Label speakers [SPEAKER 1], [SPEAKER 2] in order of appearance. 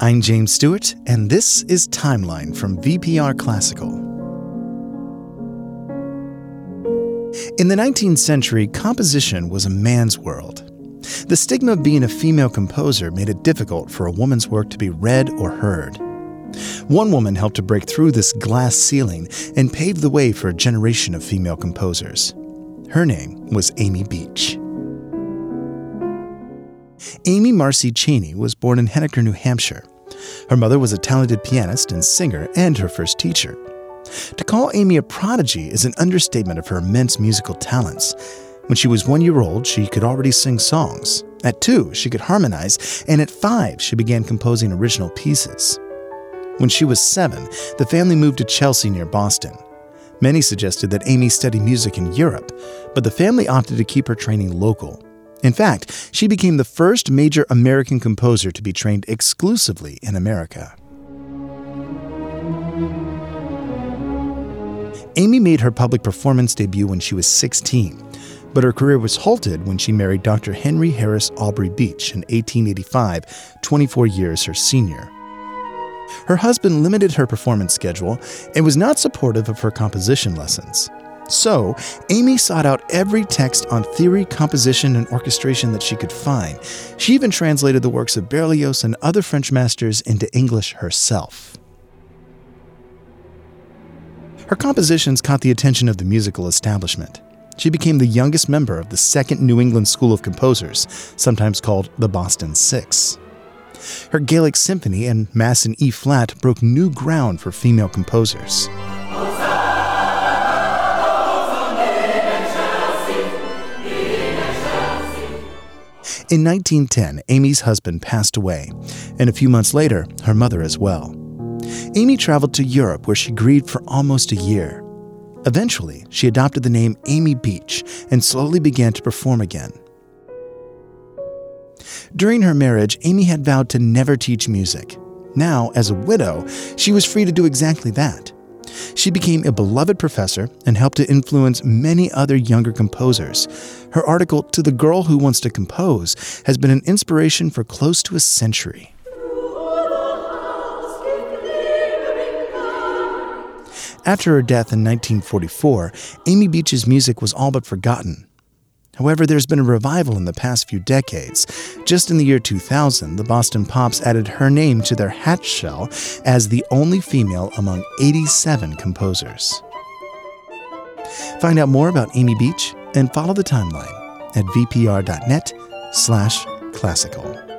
[SPEAKER 1] I'm James Stewart, and this is Timeline from VPR Classical. In the 19th century, composition was a man's world. The stigma of being a female composer made it difficult for a woman's work to be read or heard. One woman helped to break through this glass ceiling and pave the way for a generation of female composers. Her name was Amy Beach. Amy Marcy Cheney was born in Henniker, New Hampshire. Her mother was a talented pianist and singer and her first teacher. To call Amy a prodigy is an understatement of her immense musical talents. When she was one year old, she could already sing songs. At two, she could harmonize, and at five, she began composing original pieces. When she was seven, the family moved to Chelsea near Boston. Many suggested that Amy study music in Europe, but the family opted to keep her training local. In fact, she became the first major American composer to be trained exclusively in America. Amy made her public performance debut when she was 16, but her career was halted when she married Dr. Henry Harris Aubrey Beach in 1885, 24 years her senior. Her husband limited her performance schedule and was not supportive of her composition lessons. So, Amy sought out every text on theory, composition, and orchestration that she could find. She even translated the works of Berlioz and other French masters into English herself. Her compositions caught the attention of the musical establishment. She became the youngest member of the Second New England School of Composers, sometimes called the Boston Six. Her Gaelic Symphony and Mass in E flat broke new ground for female composers. In 1910, Amy's husband passed away, and a few months later, her mother as well. Amy traveled to Europe where she grieved for almost a year. Eventually, she adopted the name Amy Beach and slowly began to perform again. During her marriage, Amy had vowed to never teach music. Now, as a widow, she was free to do exactly that. She became a beloved professor and helped to influence many other younger composers. Her article, To the Girl Who Wants to Compose, has been an inspiration for close to a century. After her death in 1944, Amy Beach's music was all but forgotten. However, there's been a revival in the past few decades. Just in the year 2000, the Boston Pops added her name to their Hatch Shell as the only female among 87 composers. Find out more about Amy Beach and follow the timeline at vpr.net slash classical.